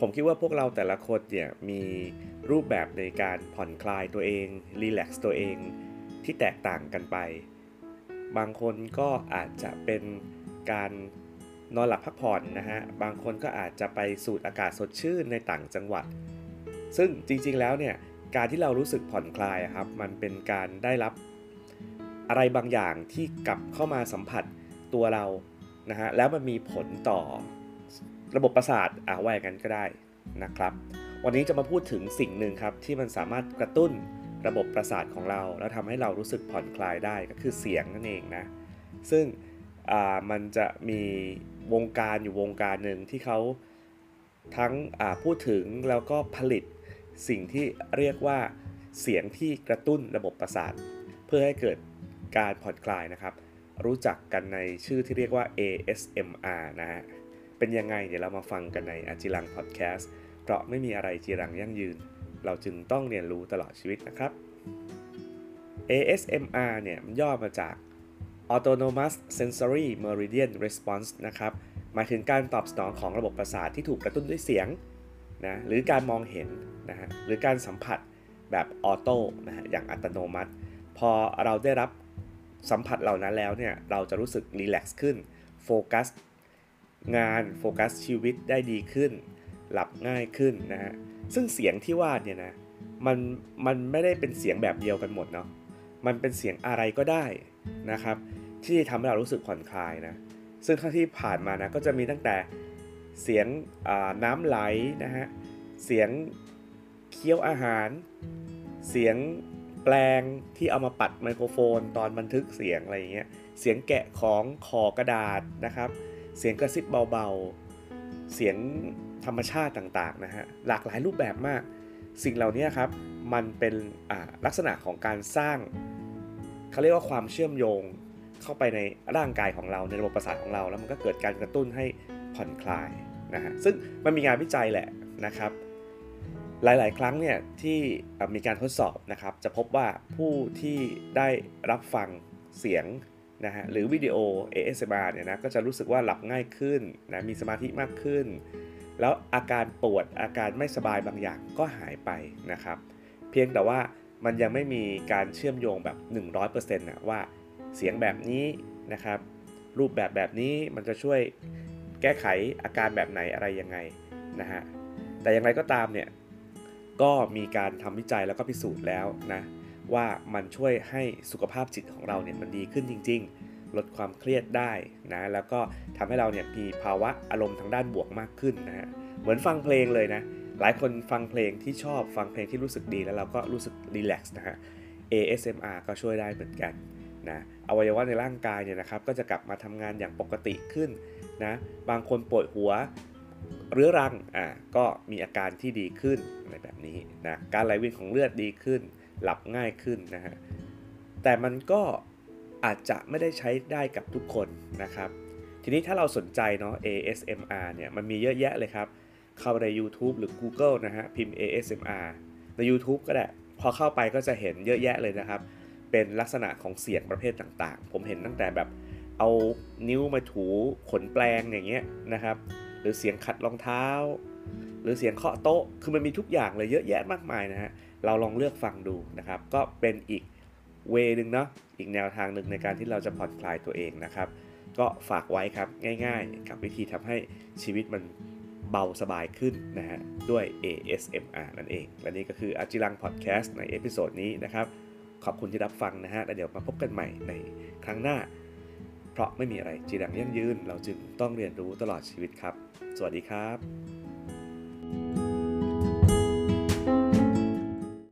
ผมคิดว่าพวกเราแต่ละคนเนี่ยมีรูปแบบในการผ่อนคลายตัวเองรีแลกซ์ตัวเองที่แตกต่างกันไป บางคนก็อาจจะเป็นการนอนหลับพักผ่อนนะฮะ บางคนก็อาจจะไปสูดอากาศสดชื่นในต่างจังหวัด ซึ่งจริงๆแล้วเนี่ยการที่เรารู้สึกผ่อนคลายครับ มันเป็นการได้รับอะไรบางอย่างที่กลับเข้ามาสัมผัสตัวเรานะฮะแล้วมันมีผลต่อ ระบบประสาทอ่าว่าอย่างนั้นก็ได้นะครับ วันนี้จะมาพูดถึงสิ่งหนึ่งครับที่มันสามารถกระตุ้นระบบประสาทของเรา แล้วทำให้เรารู้สึกผ่อนคลายได้ก็คือเสียงนั่นเองนะ ซึ่งมันจะมีวงการอยู่วงการหนึ่งที่เขาทั้งพูดถึงแล้วก็ผลิตสิ่งที่เรียกว่าเสียงที่กระตุ้นระบบประสาท เพื่อให้เกิดการผ่อนคลายนะครับ รู้จักกันในชื่อที่เรียกว่า ASMR นะฮะ เป็นยังไงเดี๋ยวเรามาฟังกันในอาจิรังพอดแคสต์เพราะไม่มีอะไรจีรังยั่งยืน เราจึงต้องเรียนรู้ตลอดชีวิตนะครับ ASMR เนี่ยมันย่อมาจาก Autonomous Sensory Meridian Response นะครับ หมายถึงการตอบสนองของระบบประสาทที่ถูกกระตุ้นด้วยเสียงนะหรือการมองเห็นนะฮะหรือการสัมผัสแบบออโต้นะฮะอย่างอัตโนมัติ พอเราได้รับสัมผัสเหล่านั้นแล้วเนี่ยเราจะรู้สึกรีแลกซ์ขึ้นโฟกัส งานโฟกัสชีวิตได้ดีขึ้น หลับง่ายขึ้นนะฮะซึ่งเสียงที่ว่าเนี่ยนะมันมันไม่ได้เป็นเสียงแบบเดียวกันหมดเนาะมันเป็นเสียงอะไรก็ได้นะครับ ที่ทำให้เรารู้สึกผ่อนคลายนะซึ่งเท่าที่ผ่านมานะก็จะมีตั้งแต่เสียงน้ำไหลนะฮะเสียงเคี้ยวอาหาร เสียงแปลงที่เอามาปัดไมโครโฟน ตอนบันทึกเสียงอะไรอย่างเงี้ยเสียงแกะของขอกระดาษนะครับ เสียงกระซิบเบาๆ เสียงธรรมชาติต่างๆนะฮะหลากหลายรูปแบบมาก สิ่งเหล่านี้ครับมันเป็นลักษณะของการสร้างเขาเรียกว่าความเชื่อมโยงเข้าไปในร่างกายของเราในระบบประสาทของเรา แล้วมันก็เกิดการกระตุ้นให้ผ่อนคลายนะฮะซึ่งมันมีงานวิจัยแหละนะครับ หลายๆ ครั้งเนี่ยที่มีการทดสอบนะครับ จะพบว่าผู้ที่ได้รับฟังเสียง นะฮะหรือวิดีโอ ASMR เนี่ยนะก็จะรู้สึกว่าหลับง่ายขึ้นนะมีสมาธิมากขึ้น แล้วอาการปวดอาการไม่สบายบางอย่างก็หายไปนะครับ เพียงแต่ว่ามันยังไม่มีการเชื่อมโยงแบบ 100%นะว่าเสียงแบบนี้นะครับ รูปแบบแบบนี้มันจะช่วยแก้ไขอาการแบบไหนอะไรยังไงนะฮะแต่อย่างไรก็ตามเนี่ยก็มีการทำวิจัยแล้วก็พิสูจน์แล้วนะ ว่ามันช่วยให้สุขภาพจิตของเราเนี่ยมันดีขึ้นจริง ๆ ลดความเครียดได้นะแล้วก็ทำให้เราเนี่ยมีภาวะอารมณ์ทางด้านบวกมากขึ้นนะฮะเหมือนฟังเพลงเลยนะหลายคนฟังเพลงที่ชอบฟังเพลงที่รู้สึกดีแล้วเราก็รู้สึกรีแลกซ์นะฮะ ASMR ก็ช่วยได้เหมือนกันนะอวัยวะในร่างกายเนี่ยนะครับก็จะกลับมาทำงานอย่างปกติขึ้นนะบางคนปวดหัวเรื้อรังอ่าก็มีอาการที่ดีขึ้นอะไรแบบนี้นะการไหลเวียนของเลือดดีขึ้น หลับง่ายขึ้นนะฮะ แต่มันก็อาจจะไม่ได้ใช้ได้กับทุกคนนะครับ ทีนี้ถ้าเราสนใจเนาะ ASMR เนี่ยมันมีเยอะแยะเลยครับ เข้าใน YouTube หรือ Google นะฮะ พิมพ์ ASMR ใน YouTube ก็ได้ พอเข้าไปก็จะเห็นเยอะแยะเลยนะครับ เป็นลักษณะของเสียงประเภทต่างๆ ผมเห็นตั้งแต่แบบเอานิ้วมาถูขนแปลงอย่างเงี้ยนะครับ หรือเสียงขัดรองเท้า หรือเสียงเคาะโต๊ะ คือมันมีทุกอย่างเลยเยอะแยะมากมายนะฮะ เราลองเลือกฟังดูนะครับ ก็เป็นอีกway นึงเนาะ อีกแนวทางหนึ่งในการที่เราจะผ่อนคลายตัวเองนะครับ ก็ฝากไว้ครับง่ายๆ กับวิธีทำให้ชีวิตมันเบาสบายขึ้นนะฮะ ด้วย ASMR นั่นเอง และนี่ก็คืออจิรังพอดแคสต์ใน episode นี้นะครับ ขอบคุณที่รับฟังนะฮะ แล้วเดี๋ยวมาพบกันใหม่ในครั้งหน้า เพราะไม่มีอะไรจีรังยั่งยืน เราจึงต้องเรียนรู้ตลอดชีวิตครับ สวัสดีครับ